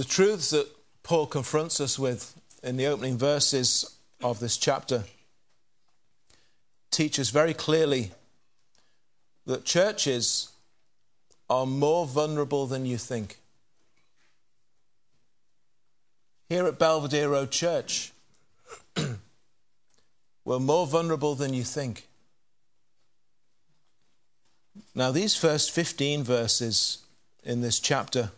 The truths that Paul confronts us with in the opening verses of this chapter teach us very clearly that churches are more vulnerable than you think. Here at Belvedere Road Church, we're more vulnerable than you think. Now, these first 15 verses in this chapter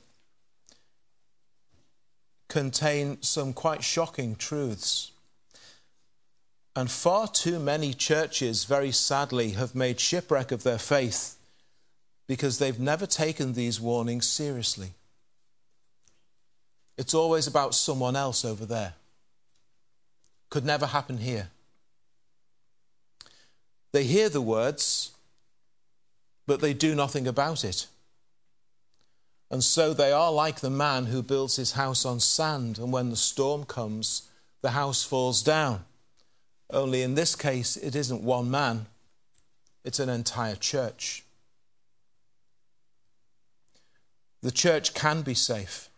contain some quite shocking truths. And far too many churches, very sadly, have made shipwreck of their faith because they've never taken these warnings seriously. It's always about someone else over there. Could never happen here. They hear the words, but they do nothing about it. And so they are like the man who builds his house on sand, and when the storm comes, the house falls down. Only in this case, it isn't one man, it's an entire church. The church can be safe,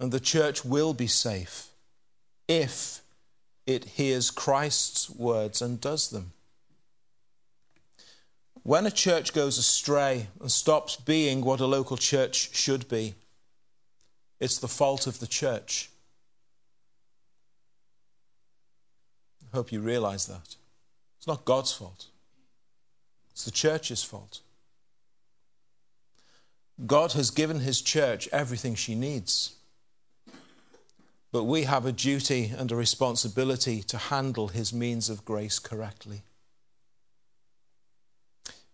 and the church will be safe if it hears Christ's words and does them. When a church goes astray and stops being what a local church should be, it's the fault of the church. I hope you realize that. It's not God's fault, it's the church's fault. God has given his church everything she needs. But we have a duty and a responsibility to handle his means of grace correctly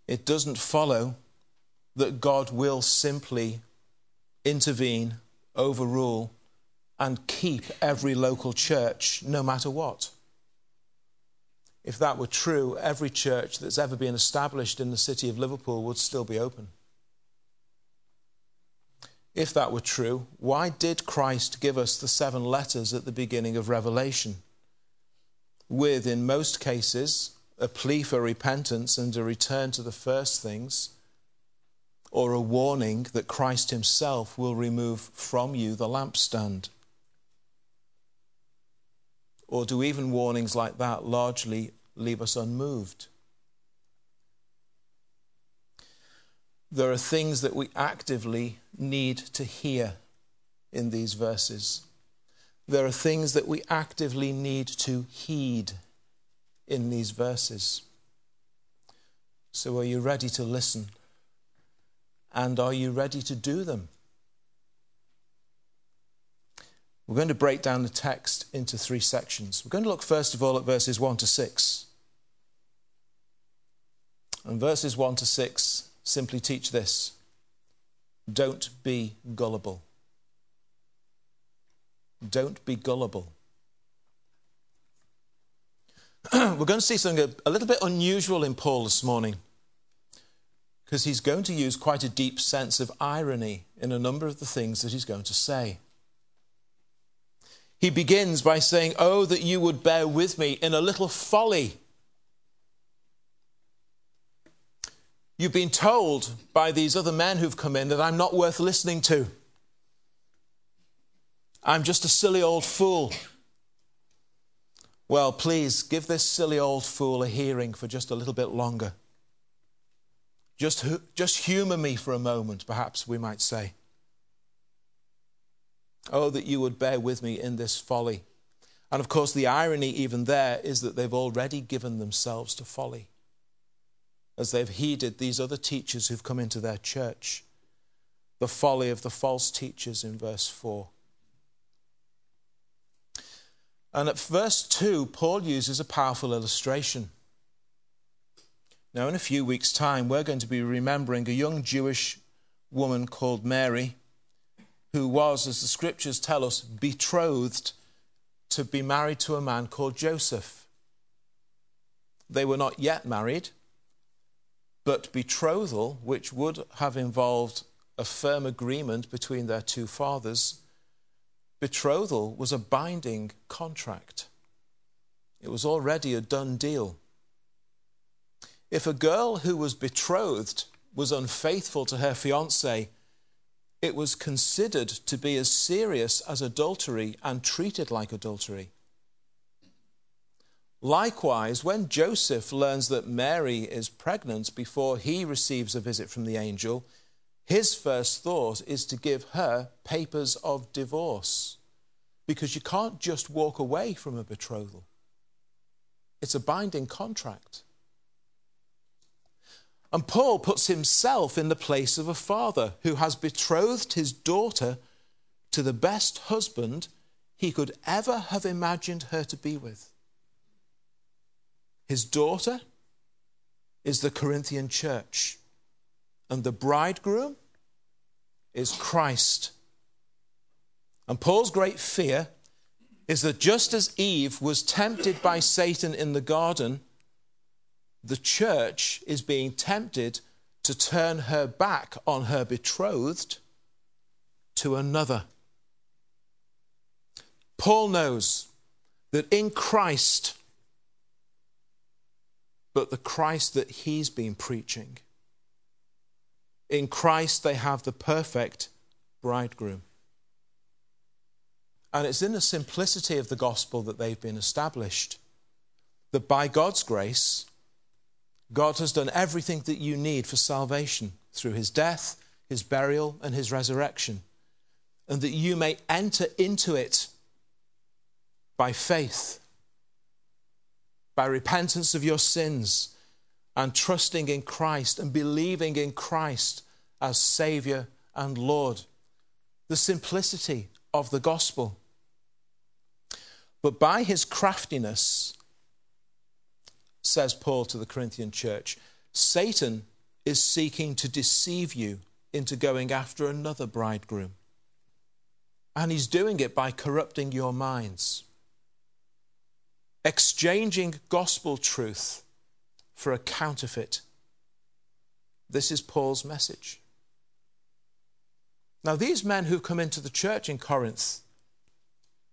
it doesn't follow that God will simply intervene, overrule, and keep every local church no matter what. If that were true, every church that's ever been established in the city of Liverpool would still be open. If that were true, why did Christ give us the seven letters at the beginning of Revelation? With, in most cases, a plea for repentance and a return to the first things, or a warning that Christ Himself will remove from you the lampstand? Or do even warnings like that largely leave us unmoved? There are things that we actively need to hear in these verses. There are things that we actively need to heed in these verses. So, are you ready to listen? And are you ready to do them? We're going to break down the text into three sections. We're going to look first of all at verses 1 to 6. And verses 1 to 6 simply teach this don't be gullible. Don't be gullible. we're going to see something a, little bit unusual in Paul this morning because he's going to use quite a deep sense of irony in a number of the things that he's going to say. He begins by saying, Oh, that you would bear with me in a little folly. You've been told by these other men who've come in that I'm not worth listening to. I'm just a silly old fool. Well, please give this silly old fool a hearing for just a little bit longer. Just, just humor me for a moment, perhaps we might say. Oh, that you would bear with me in this folly. And of course, the irony even there is that they've already given themselves to folly as they've heeded these other teachers who've come into their church. The folly of the false teachers in verse 4. And at verse 2, Paul uses a powerful illustration. Now, in a few weeks' time, we're going to be remembering a young Jewish woman called Mary, who was, as the scriptures tell us, betrothed to be married to a man called Joseph. They were not yet married, but betrothal, which would have involved a firm agreement between their two fathers, betrothal was a binding contract, it was already a done deal. If a girl who was betrothed was unfaithful to her fiance, it was considered to be as serious as adultery and treated like adultery. Likewise, when Joseph learns that Mary is pregnant before he receives a visit from the angel, his first thought is to give her papers of divorce because you can't just walk away from a betrothal, it's a binding contract. And Paul puts himself in the place of a father who has betrothed his daughter to the best husband he could ever have imagined her to be with. His daughter is the Corinthian church, and the bridegroom is Christ. And Paul's great fear is that just as Eve was tempted by Satan in the garden, the church is being tempted to turn her back on her betrothed to another. Paul knows that in Christ, but the Christ that he's been preaching, in Christ they have the perfect bridegroom. And it's in the simplicity of the gospel that they've been established. That by God's grace, God has done everything that you need for salvation through his death, his burial, and his resurrection, and that you may enter into it by faith, by repentance of your sins, and trusting in Christ and believing in Christ as Savior and Lord. The simplicity of the gospel. But by his craftiness, says Paul to the Corinthian church, Satan is seeking to deceive you into going after another bridegroom. And he's doing it by corrupting your minds, exchanging gospel truth for a counterfeit. This is Paul's message. Now, these men who've come into the church in Corinth,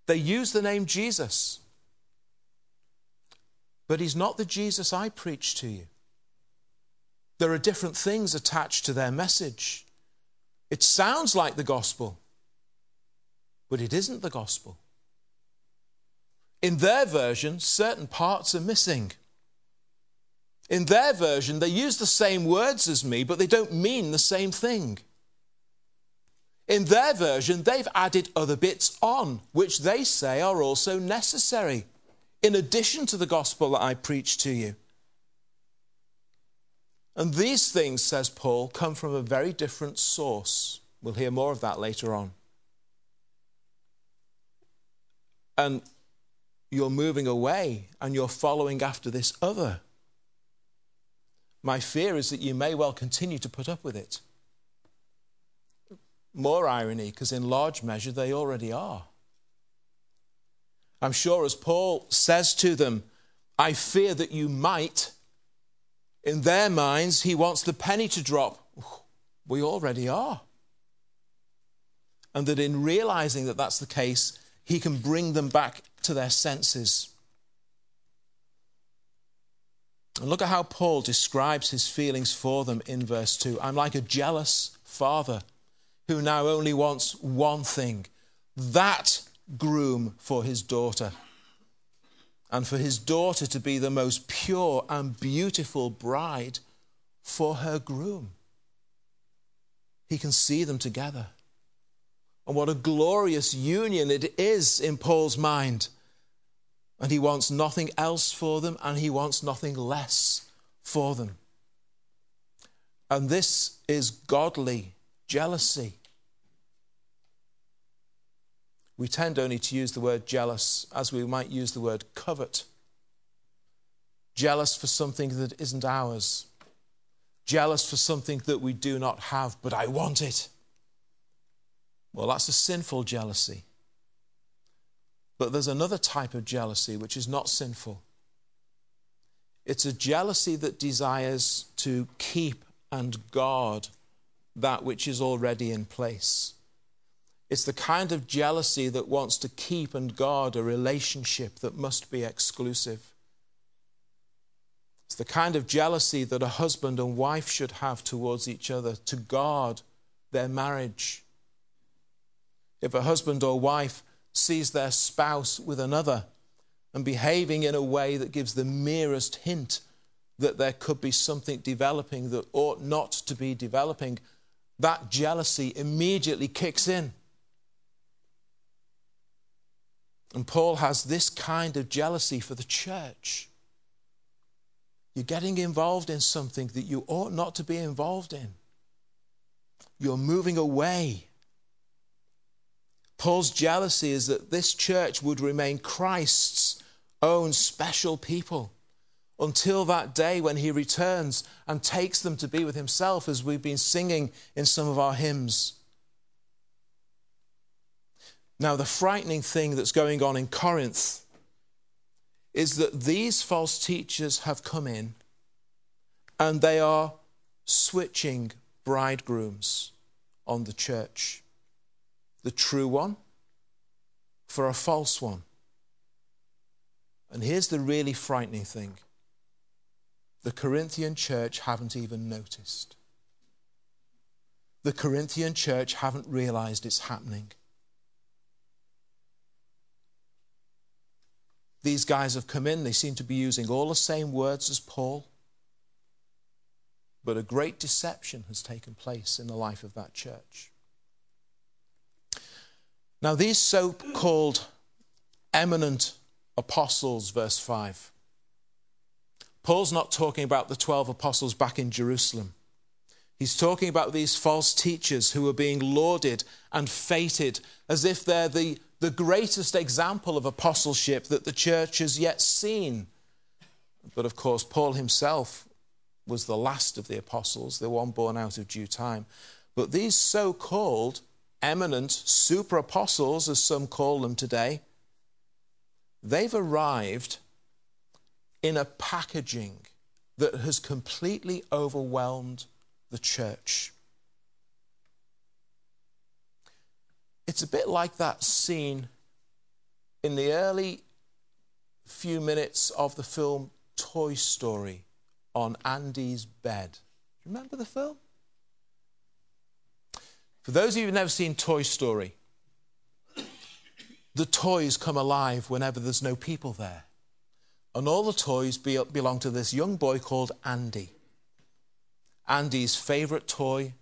they use the name Jesus. But he's not the Jesus I preach to you. There are different things attached to their message. It sounds like the gospel, but it isn't the gospel. In their version, certain parts are missing. In their version, they use the same words as me, but they don't mean the same thing. In their version, they've added other bits on, which they say are also necessary in addition to the gospel that I preach to you. And these things, says Paul, come from a very different source. We'll hear more of that later on. And you're moving away and you're following after this other. My fear is that you may well continue to put up with it. More irony, because in large measure they already are. I'm sure, as Paul says to them, I fear that you might. In their minds, he wants the penny to drop. We already are. And that in realizing that that's the case, he can bring them back to their senses. And look at how Paul describes his feelings for them in verse 2. I'm like a jealous father who now only wants one thing that groom for his daughter, and for his daughter to be the most pure and beautiful bride for her groom. He can see them together. And what a glorious union it is in Paul's mind. And he wants nothing else for them, and he wants nothing less for them. And this is godly jealousy. We tend only to use the word jealous as we might use the word covet. Jealous for something that isn't ours. Jealous for something that we do not have, but I want it. Well, that's a sinful jealousy. But there's another type of jealousy which is not sinful. It's a jealousy that desires to keep and guard that which is already in place. It's the kind of jealousy that wants to keep and guard a relationship that must be exclusive. It's the kind of jealousy that a husband and wife should have towards each other to guard their marriage If a husband or wife sees their spouse with another and behaving in a way that gives the merest hint that there could be something developing that ought not to be developing, that jealousy immediately kicks in. And Paul has this kind of jealousy for the church. You're getting involved in something that you ought not to be involved in. You're moving away. Paul's jealousy is that this church would remain Christ's own special people until that day when he returns and takes them to be with himself, as we've been singing in some of our hymns. Now, the frightening thing that's going on in Corinth is that these false teachers have come in and they are switching bridegrooms on the church the true one for a false one. And here's the really frightening thing the Corinthian church haven't even noticed. The Corinthian church haven't realized it's happening. These guys have come in, they seem to be using all the same words as Paul. But a great deception has taken place in the life of that church. Now, these so called eminent apostles, verse 5, Paul's not talking about the 12 apostles back in Jerusalem. He's talking about these false teachers who are being lauded and feted as if they're the the greatest example of apostleship that the church has yet seen. But of course, Paul himself was the last of the apostles, the one born out of due time. But these so called eminent super apostles, as some call them today, they've arrived in a packaging that has completely overwhelmed the church. It's a bit like that scene in the early few minutes of the film Toy Story on Andy's bed. Remember the film? For those of you who've never seen Toy Story, the toys come alive whenever there's no people there. And all the toys be, belong to this young boy called Andy. Andy's favourite toy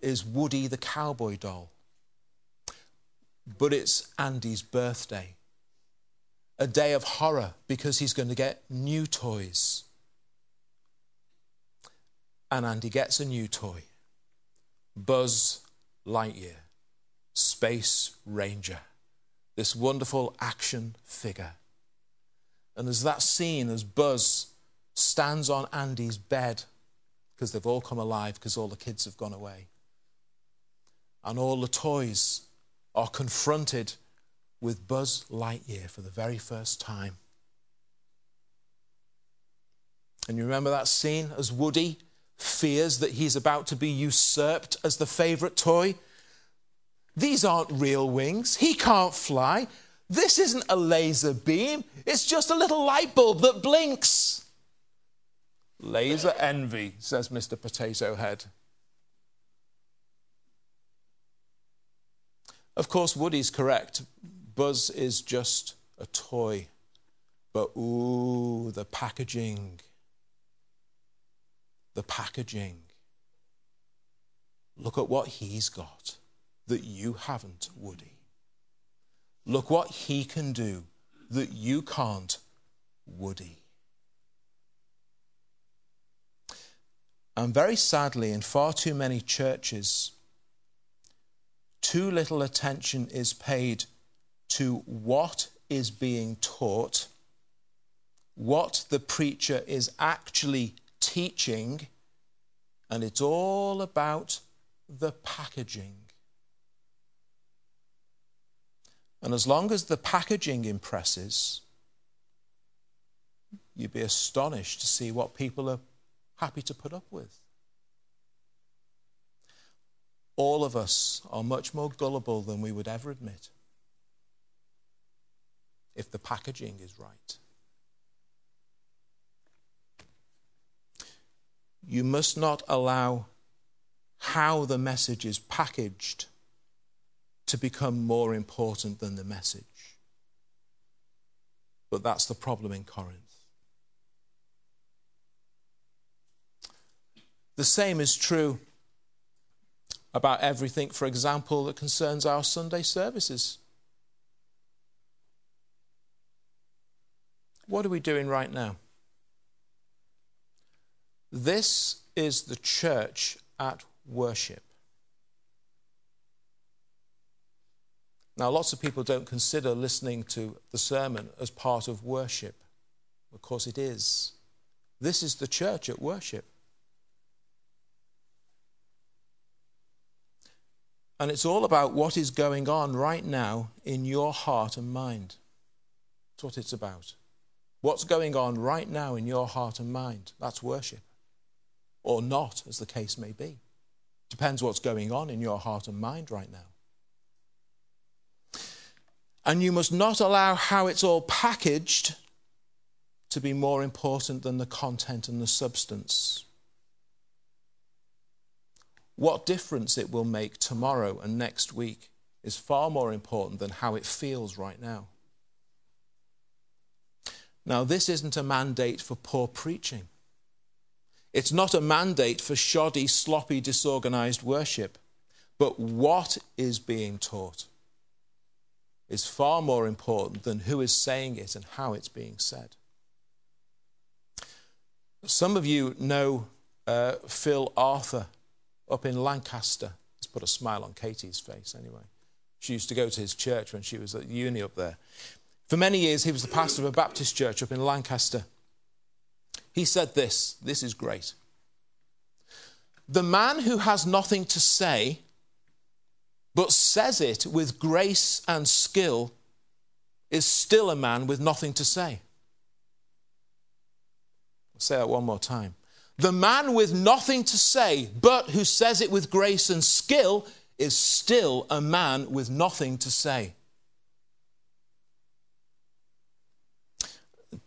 is Woody the cowboy doll but it's Andy's birthday. A day of horror because he's going to get new toys. And Andy gets a new toy Buzz Lightyear, Space Ranger, this wonderful action figure. And there's that scene as Buzz stands on Andy's bed because they've all come alive because all the kids have gone away. And all the toys are confronted with Buzz Lightyear for the very first time. And you remember that scene as Woody fears that he's about to be usurped as the favorite toy? These aren't real wings. He can't fly. This isn't a laser beam. It's just a little light bulb that blinks. Laser envy, says Mr. Potato Head. Of course, Woody's correct. Buzz is just a toy. But ooh, the packaging. The packaging. Look at what he's got that you haven't, Woody. Look what he can do that you can't, Woody. And very sadly, in far too many churches, too little attention is paid to what is being taught, what the preacher is actually teaching, and it's all about the packaging. And as long as the packaging impresses, you'd be astonished to see what people are happy to put up with all of us are much more gullible than we would ever admit if the packaging is right. You must not allow how the message is packaged to become more important than the message. But that's the problem in Corinth. The same is true about everything, for example, that concerns our Sunday services. What are we doing right now? This is the church at worship. Now, lots of people don't consider listening to the sermon as part of worship. Of course, it is. This is the church at worship. And it's all about what is going on right now in your heart and mind. That's what it's about. What's going on right now in your heart and mind? That's worship. Or not, as the case may be. Depends what's going on in your heart and mind right now. And you must not allow how it's all packaged to be more important than the content and the substance. What difference it will make tomorrow and next week is far more important than how it feels right now. Now, this isn't a mandate for poor preaching. It's not a mandate for shoddy, sloppy, disorganized worship. But what is being taught is far more important than who is saying it and how it's being said. Some of you know uh, Phil Arthur up in Lancaster. Let's put a smile on Katie's face anyway. She used to go to his church when she was at uni up there. For many years, he was the pastor of a Baptist church up in Lancaster. He said this this is great. The man who has nothing to say, but says it with grace and skill, is still a man with nothing to say. I'll say that one more time. The man with nothing to say, but who says it with grace and skill, is still a man with nothing to say.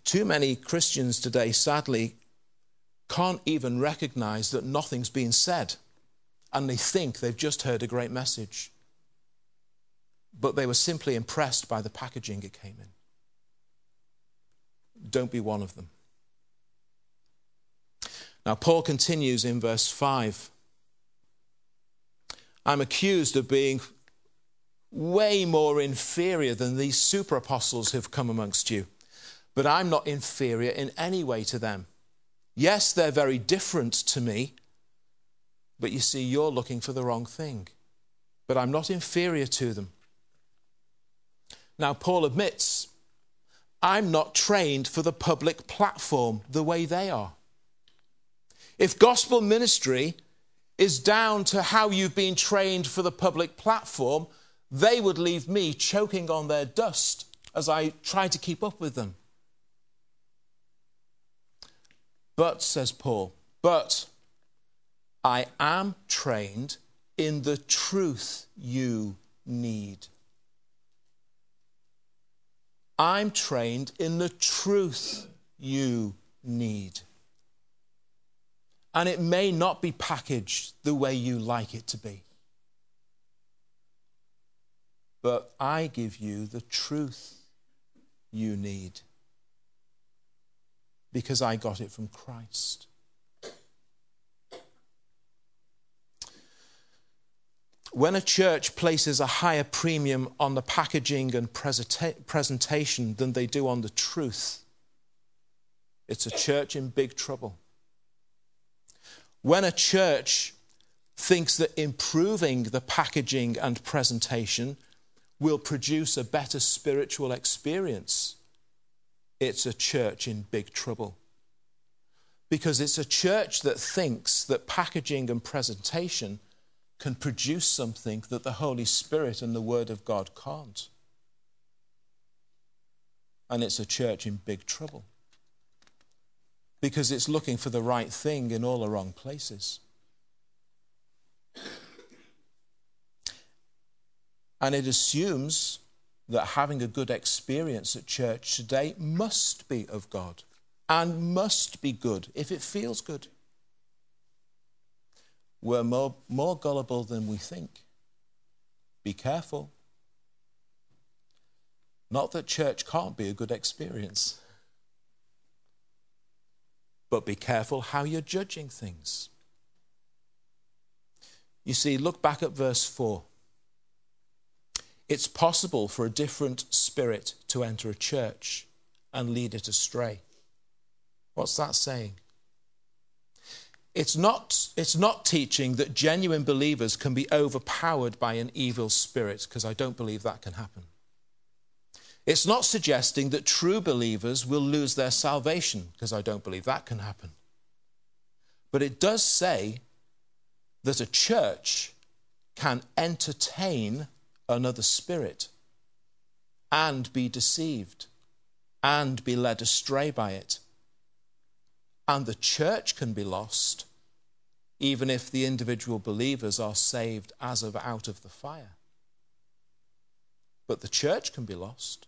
Too many Christians today, sadly, can't even recognize that nothing's been said, and they think they've just heard a great message. But they were simply impressed by the packaging it came in. Don't be one of them. Now, Paul continues in verse 5. I'm accused of being way more inferior than these super apostles who've come amongst you, but I'm not inferior in any way to them. Yes, they're very different to me, but you see, you're looking for the wrong thing. But I'm not inferior to them. Now, Paul admits, I'm not trained for the public platform the way they are. If gospel ministry is down to how you've been trained for the public platform, they would leave me choking on their dust as I try to keep up with them. But, says Paul, but I am trained in the truth you need. I'm trained in the truth you need and it may not be packaged the way you like it to be. But I give you the truth you need because I got it from Christ. When a church places a higher premium on the packaging and presentation than they do on the truth, it's a church in big trouble. When a church thinks that improving the packaging and presentation will produce a better spiritual experience, it's a church in big trouble. Because it's a church that thinks that packaging and presentation can produce something that the Holy Spirit and the Word of God can't. And it's a church in big trouble because it's looking for the right thing in all the wrong places. And it assumes that having a good experience at church today must be of God and must be good if it feels good. We're more, more gullible than we think. Be careful. Not that church can't be a good experience, but be careful how you're judging things. You see, look back at verse 4. It's possible for a different spirit to enter a church and lead it astray. What's that saying? It's not, it's not teaching that genuine believers can be overpowered by an evil spirit, because I don't believe that can happen. It's not suggesting that true believers will lose their salvation, because I don't believe that can happen. But it does say that a church can entertain another spirit and be deceived and be led astray by it. And the church can be lost even if the individual believers are saved as of out of the fire. But the church can be lost.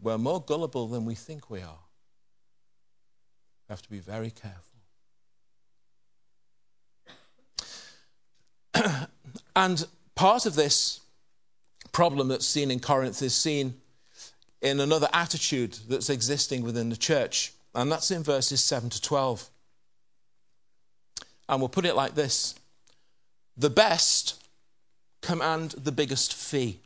We're more gullible than we think we are. We have to be very careful. and part of this problem that's seen in Corinth is seen in another attitude that's existing within the church, and that's in verses 7 to 12. And we'll put it like this The best command the biggest fee.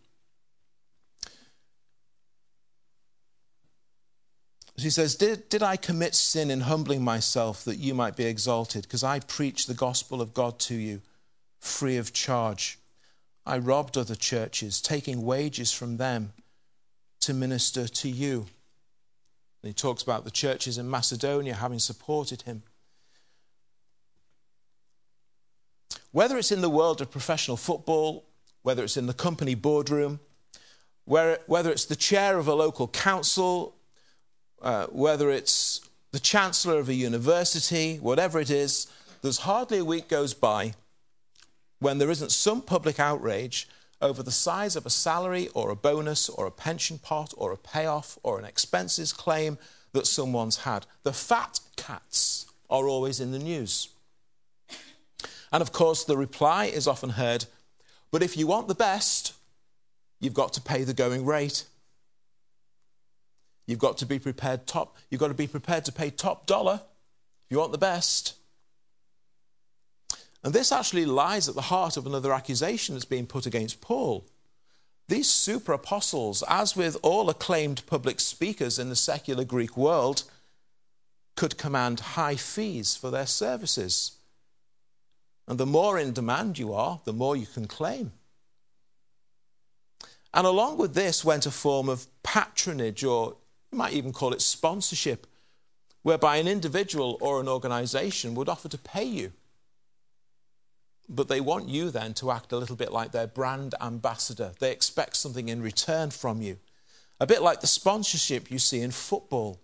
She says, did, did I commit sin in humbling myself that you might be exalted? Because I preach the gospel of God to you free of charge. I robbed other churches, taking wages from them to minister to you. And he talks about the churches in Macedonia having supported him. Whether it's in the world of professional football, whether it's in the company boardroom, whether it's the chair of a local council, uh, whether it's the chancellor of a university, whatever it is, there's hardly a week goes by when there isn't some public outrage over the size of a salary or a bonus or a pension pot or a payoff or an expenses claim that someone's had. The fat cats are always in the news. And of course, the reply is often heard but if you want the best, you've got to pay the going rate. You've got to be prepared top, you've got to be prepared to pay top dollar if you want the best. And this actually lies at the heart of another accusation that's being put against Paul. These super apostles, as with all acclaimed public speakers in the secular Greek world, could command high fees for their services. And the more in demand you are, the more you can claim. And along with this went a form of patronage, or you might even call it sponsorship, whereby an individual or an organization would offer to pay you but they want you then to act a little bit like their brand ambassador. They expect something in return from you. A bit like the sponsorship you see in football.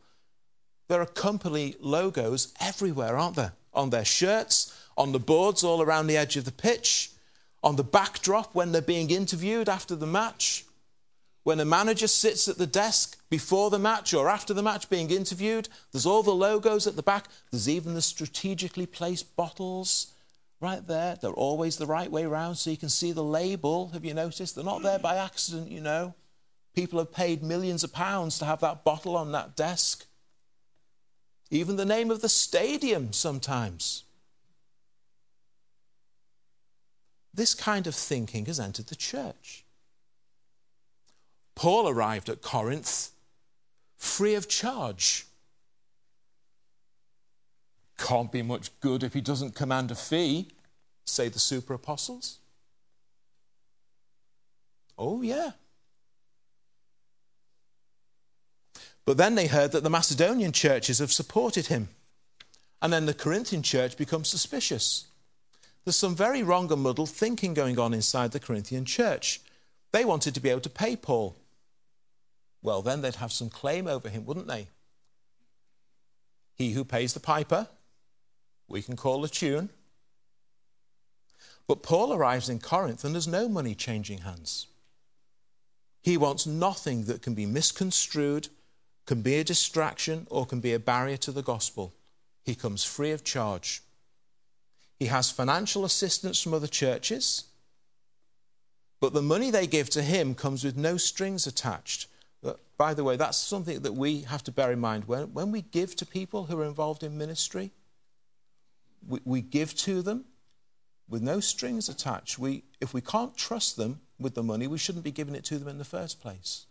There are company logos everywhere, aren't there? On their shirts, on the boards all around the edge of the pitch, on the backdrop when they're being interviewed after the match, when a manager sits at the desk before the match or after the match being interviewed, there's all the logos at the back. There's even the strategically placed bottles right there. They're always the right way round so you can see the label. Have you noticed? They're not there by accident, you know. People have paid millions of pounds to have that bottle on that desk. Even the name of the stadium sometimes. This kind of thinking has entered the church. Paul arrived at Corinth free of charge can't be much good if he doesn't command a fee, say the super apostles. Oh, yeah. But then they heard that the Macedonian churches have supported him. And then the Corinthian church becomes suspicious. There's some very wrong and muddled thinking going on inside the Corinthian church. They wanted to be able to pay Paul. Well, then they'd have some claim over him, wouldn't they? He who pays the piper we can call a tune. But Paul arrives in Corinth and there's no money changing hands. He wants nothing that can be misconstrued, can be a distraction, or can be a barrier to the gospel. He comes free of charge. He has financial assistance from other churches, But the money they give to him comes with no strings attached. Uh, by the way, that's something that we have to bear in mind. When, when we give to people who are involved in ministry, we, we give to them with no strings attached. We, if we can't trust them with the money, we shouldn't be giving it to them in the first place.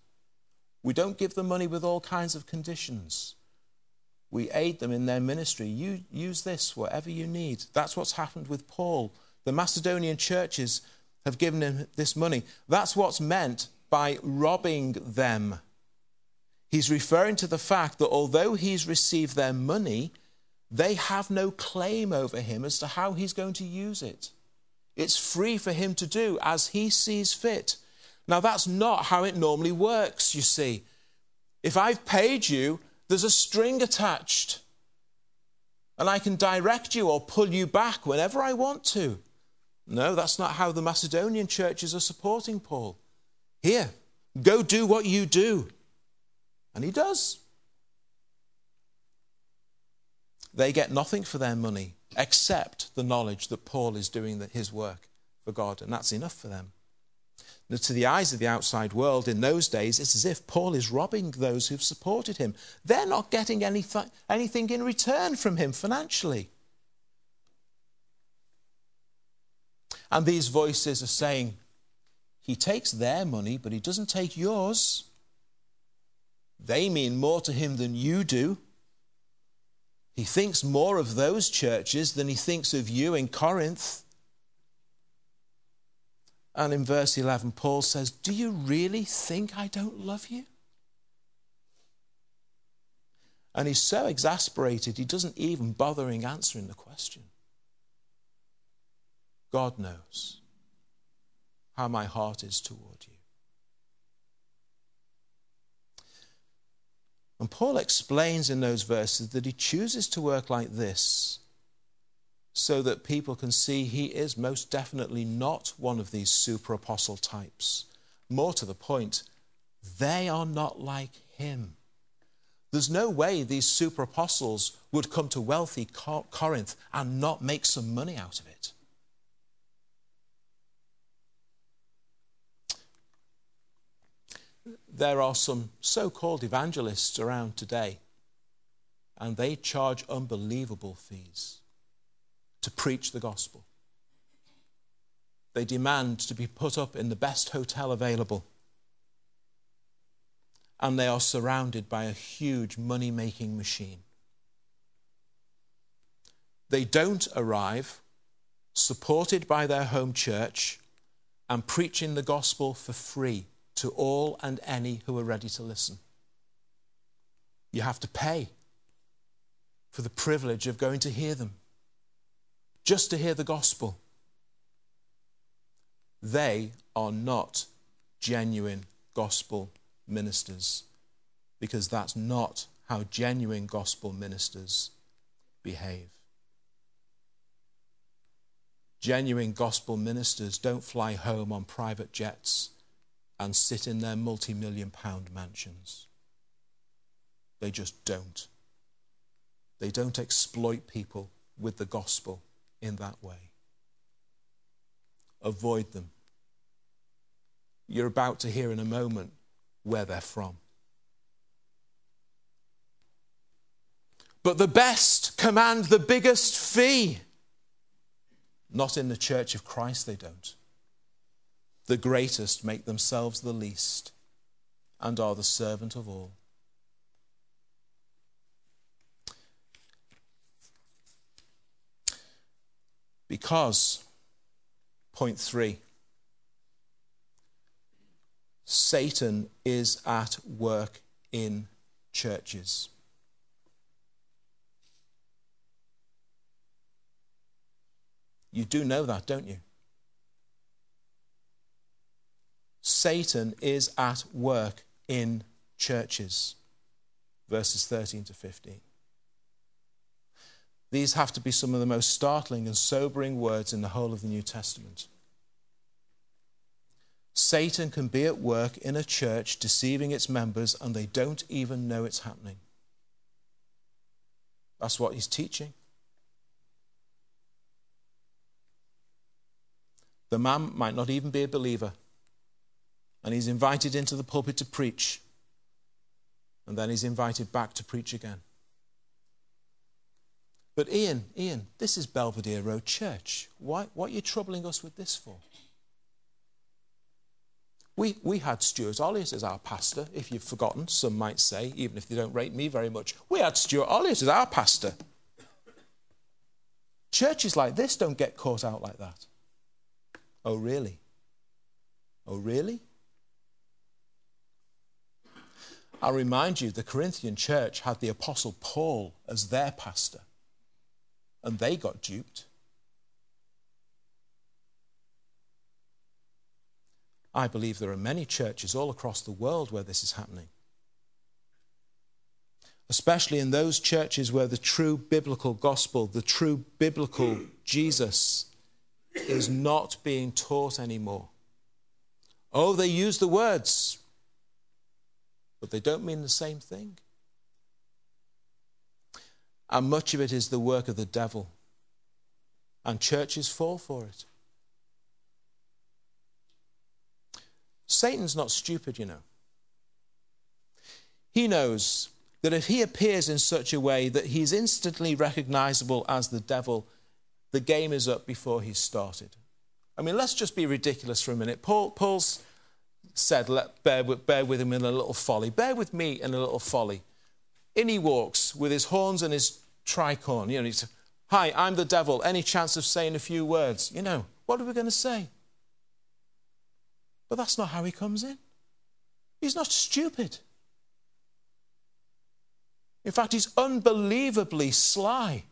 We don't give them money with all kinds of conditions. We aid them in their ministry. You use this, whatever you need. That's what's happened with Paul. The Macedonian churches have given him this money. That's what's meant by robbing them. He's referring to the fact that although he's received their money, they have no claim over him as to how he's going to use it. It's free for him to do as he sees fit. Now, that's not how it normally works, you see. If I've paid you, there's a string attached. And I can direct you or pull you back whenever I want to. No, that's not how the Macedonian churches are supporting Paul. Here, go do what you do. And he does. They get nothing for their money except the knowledge that Paul is doing his work for God, and that's enough for them. Now, to the eyes of the outside world in those days, it's as if Paul is robbing those who've supported him. They're not getting anything, anything in return from him financially. And these voices are saying, He takes their money, but He doesn't take yours. They mean more to Him than you do. He thinks more of those churches than He thinks of you in Corinth. And in verse 11, Paul says, Do you really think I don't love you? And he's so exasperated, he doesn't even bother in answering the question. God knows how my heart is toward you. And Paul explains in those verses that he chooses to work like this so that people can see he is most definitely not one of these super apostle types. More to the point, they are not like him. There's no way these super apostles would come to wealthy Corinth and not make some money out of it. There are some so called evangelists around today, and they charge unbelievable fees to preach the gospel. They demand to be put up in the best hotel available. And they are surrounded by a huge money making machine. They don't arrive supported by their home church and preaching the gospel for free to all and any who are ready to listen. You have to pay for the privilege of going to hear them, just to hear the gospel. They are not genuine gospel ministers because that's not how genuine gospel ministers behave. Genuine gospel ministers don't fly home on private jets and sit in their multi million pound mansions. They just don't. They don't exploit people with the gospel in that way. Avoid them. You're about to hear in a moment where they're from. But the best command the biggest fee. Not in the church of Christ, they don't. The greatest make themselves the least and are the servant of all. Because, point three, Satan is at work in churches. You do know that, don't you? Satan is at work in churches. Verses 13 to 15. These have to be some of the most startling and sobering words in the whole of the New Testament. Satan can be at work in a church deceiving its members and they don't even know it's happening. That's what he's teaching. The man might not even be a believer and he's invited into the pulpit to preach, and then he's invited back to preach again. But Ian, Ian, this is Belvedere Road Church. Why, what are you troubling us with this for? We, we had Stuart Olyott as our pastor, if you've forgotten, some might say, even if they don't rate me very much. We had Stuart Olyott as our pastor. Churches like this don't get caught out like that. Oh, really? Oh, really? I'll remind you the Corinthian church had the Apostle Paul as their pastor and they got duped. I believe there are many churches all across the world where this is happening. Especially in those churches where the true biblical gospel, the true biblical Jesus, is not being taught anymore. Oh, they use the words, but they don't mean the same thing. And much of it is the work of the devil. And churches fall for it. Satan's not stupid, you know. He knows that if he appears in such a way that he's instantly recognizable as the devil, the game is up before he's started. I mean, let's just be ridiculous for a minute. Paul, Paul's said, Let, bear, bear with him in a little folly. Bear with me in a little folly. In he walks with his horns and his tricorn. You know, he's, hi, I'm the devil. Any chance of saying a few words? You know, what are we going to say? But that's not how he comes in. He's not stupid. In fact, he's unbelievably sly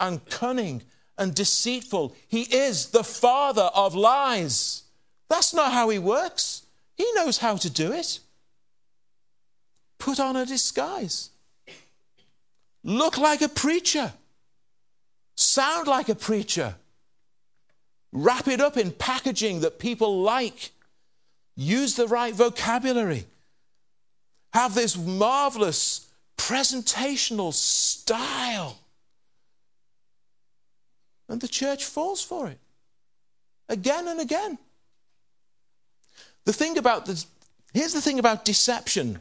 and cunning and deceitful. He is the father of lies. That's not how he works. He knows how to do it. Put on a disguise look like a preacher, sound like a preacher, wrap it up in packaging that people like, use the right vocabulary, have this marvelous presentational style. And the church falls for it again and again. The thing about this, here's the thing about deception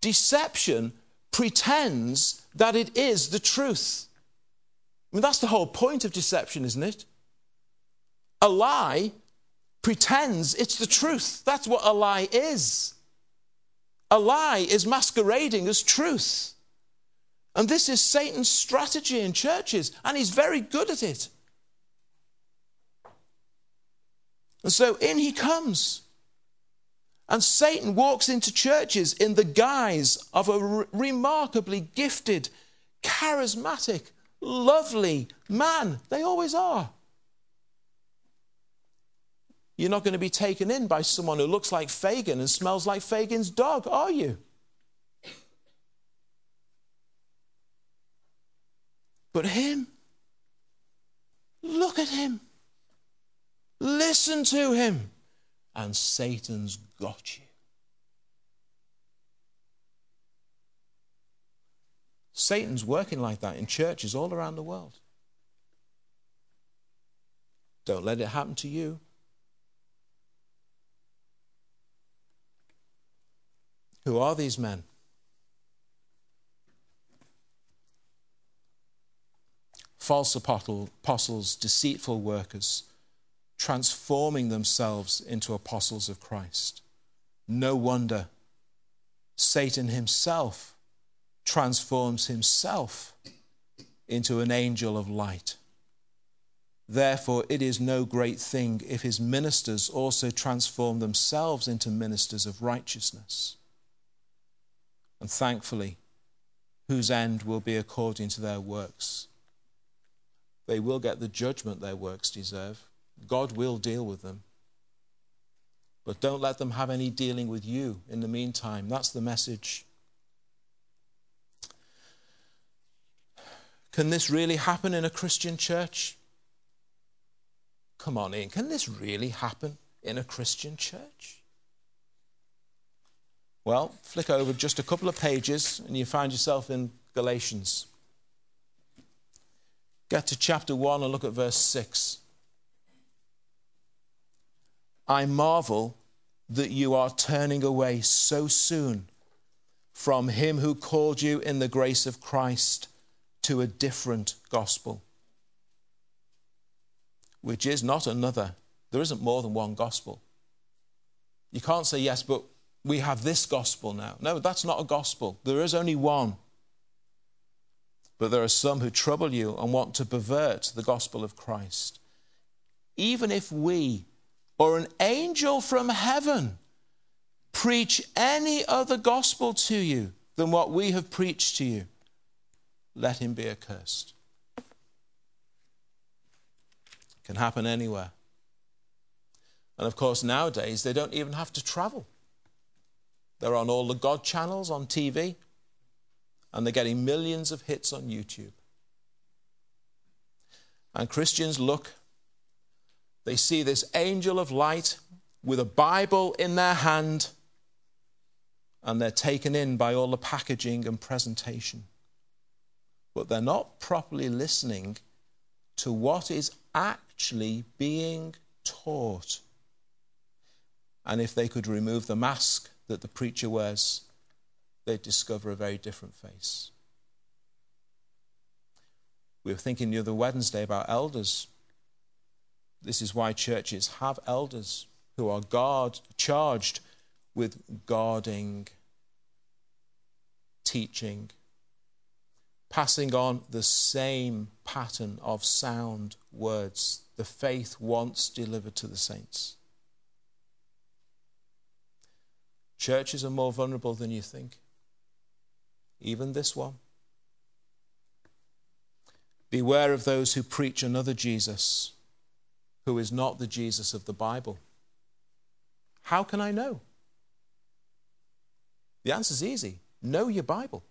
deception pretends that it is the truth. I mean, that's the whole point of deception, isn't it? A lie pretends it's the truth. That's what a lie is. A lie is masquerading as truth. And this is Satan's strategy in churches, and he's very good at it. And so in he comes. And Satan walks into churches in the guise of a re- remarkably gifted, charismatic, lovely man. They always are. You're not going to be taken in by someone who looks like Fagin and smells like Fagin's dog, are you? But him, look at him, listen to him and Satan's got you. Satan's working like that in churches all around the world. Don't let it happen to you. Who are these men? False apostles, deceitful workers transforming themselves into apostles of Christ. No wonder Satan himself transforms himself into an angel of light. Therefore, it is no great thing if his ministers also transform themselves into ministers of righteousness. And thankfully, whose end will be according to their works. They will get the judgment their works deserve. God will deal with them. But don't let them have any dealing with you in the meantime. That's the message. Can this really happen in a Christian church? Come on in. Can this really happen in a Christian church? Well, flick over just a couple of pages and you find yourself in Galatians. Get to chapter 1 and look at verse 6. I marvel that you are turning away so soon from Him who called you in the grace of Christ to a different gospel, which is not another. There isn't more than one gospel. You can't say, yes, but we have this gospel now. No, that's not a gospel. There is only one. But there are some who trouble you and want to pervert the gospel of Christ. Even if we or an angel from heaven preach any other gospel to you than what we have preached to you, let him be accursed. It can happen anywhere. And of course, nowadays, they don't even have to travel. They're on all the God channels on TV, and they're getting millions of hits on YouTube. And Christians look they see this angel of light with a Bible in their hand, and they're taken in by all the packaging and presentation. But they're not properly listening to what is actually being taught. And if they could remove the mask that the preacher wears, they'd discover a very different face. We were thinking the other Wednesday about elders this is why churches have elders who are guard, charged with guarding, teaching, passing on the same pattern of sound words the faith once delivered to the saints. Churches are more vulnerable than you think, even this one. Beware of those who preach another Jesus who is not the Jesus of the Bible? How can I know? The answer is easy know your Bible.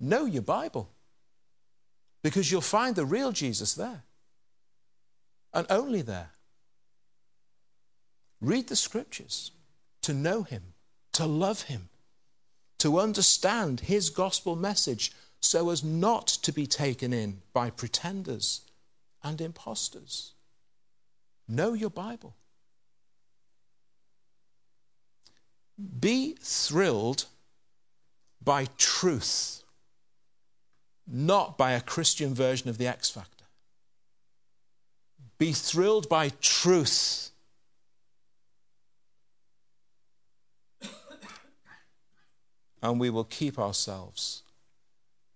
Know your Bible. Because you'll find the real Jesus there. And only there. Read the scriptures to know him, to love him, to understand his gospel message so as not to be taken in by pretenders and impostors. Know your Bible. Be thrilled by truth, not by a Christian version of the X Factor. Be thrilled by truth. and we will keep ourselves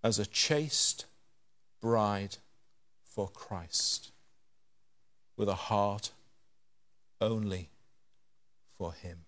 as a chaste bride for Christ with a heart only for Him.